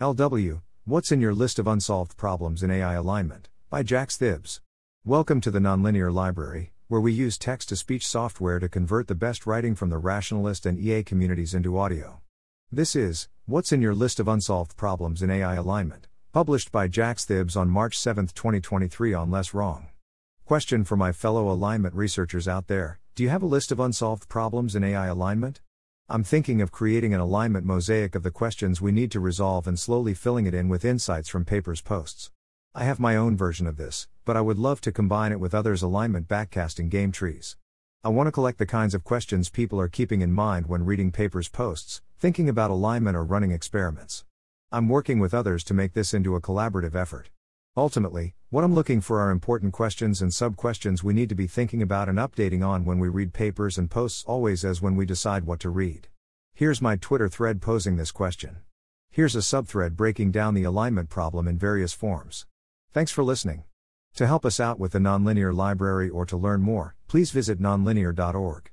LW, What's in your list of unsolved problems in AI alignment? by jacquesthibs. Welcome to the Nonlinear Library, where we use text to speech software to convert the best writing from the rationalist and EA communities into audio. This is What's in Your List of Unsolved Problems in AI Alignment, published by jacquesthibs on March 7, 2023 on LessWrong. Question for my fellow alignment researchers out there Do you have a list of unsolved problems in AI alignment? I'm thinking of creating an alignment mosaic of the questions we need to resolve and slowly filling it in with insights from papers posts. I have my own version of this, but I would love to combine it with others' alignment backcasting game trees. I want to collect the kinds of questions people are keeping in mind when reading papers posts, thinking about alignment or running experiments. I'm working with others to make this into a collaborative effort. Ultimately, what I'm looking for are important questions and sub questions we need to be thinking about and updating on when we read papers and posts, always as when we decide what to read. Here's my Twitter thread posing this question. Here's a subthread breaking down the alignment problem in various forms. Thanks for listening. To help us out with the Nonlinear Library or to learn more, please visit nonlinear.org.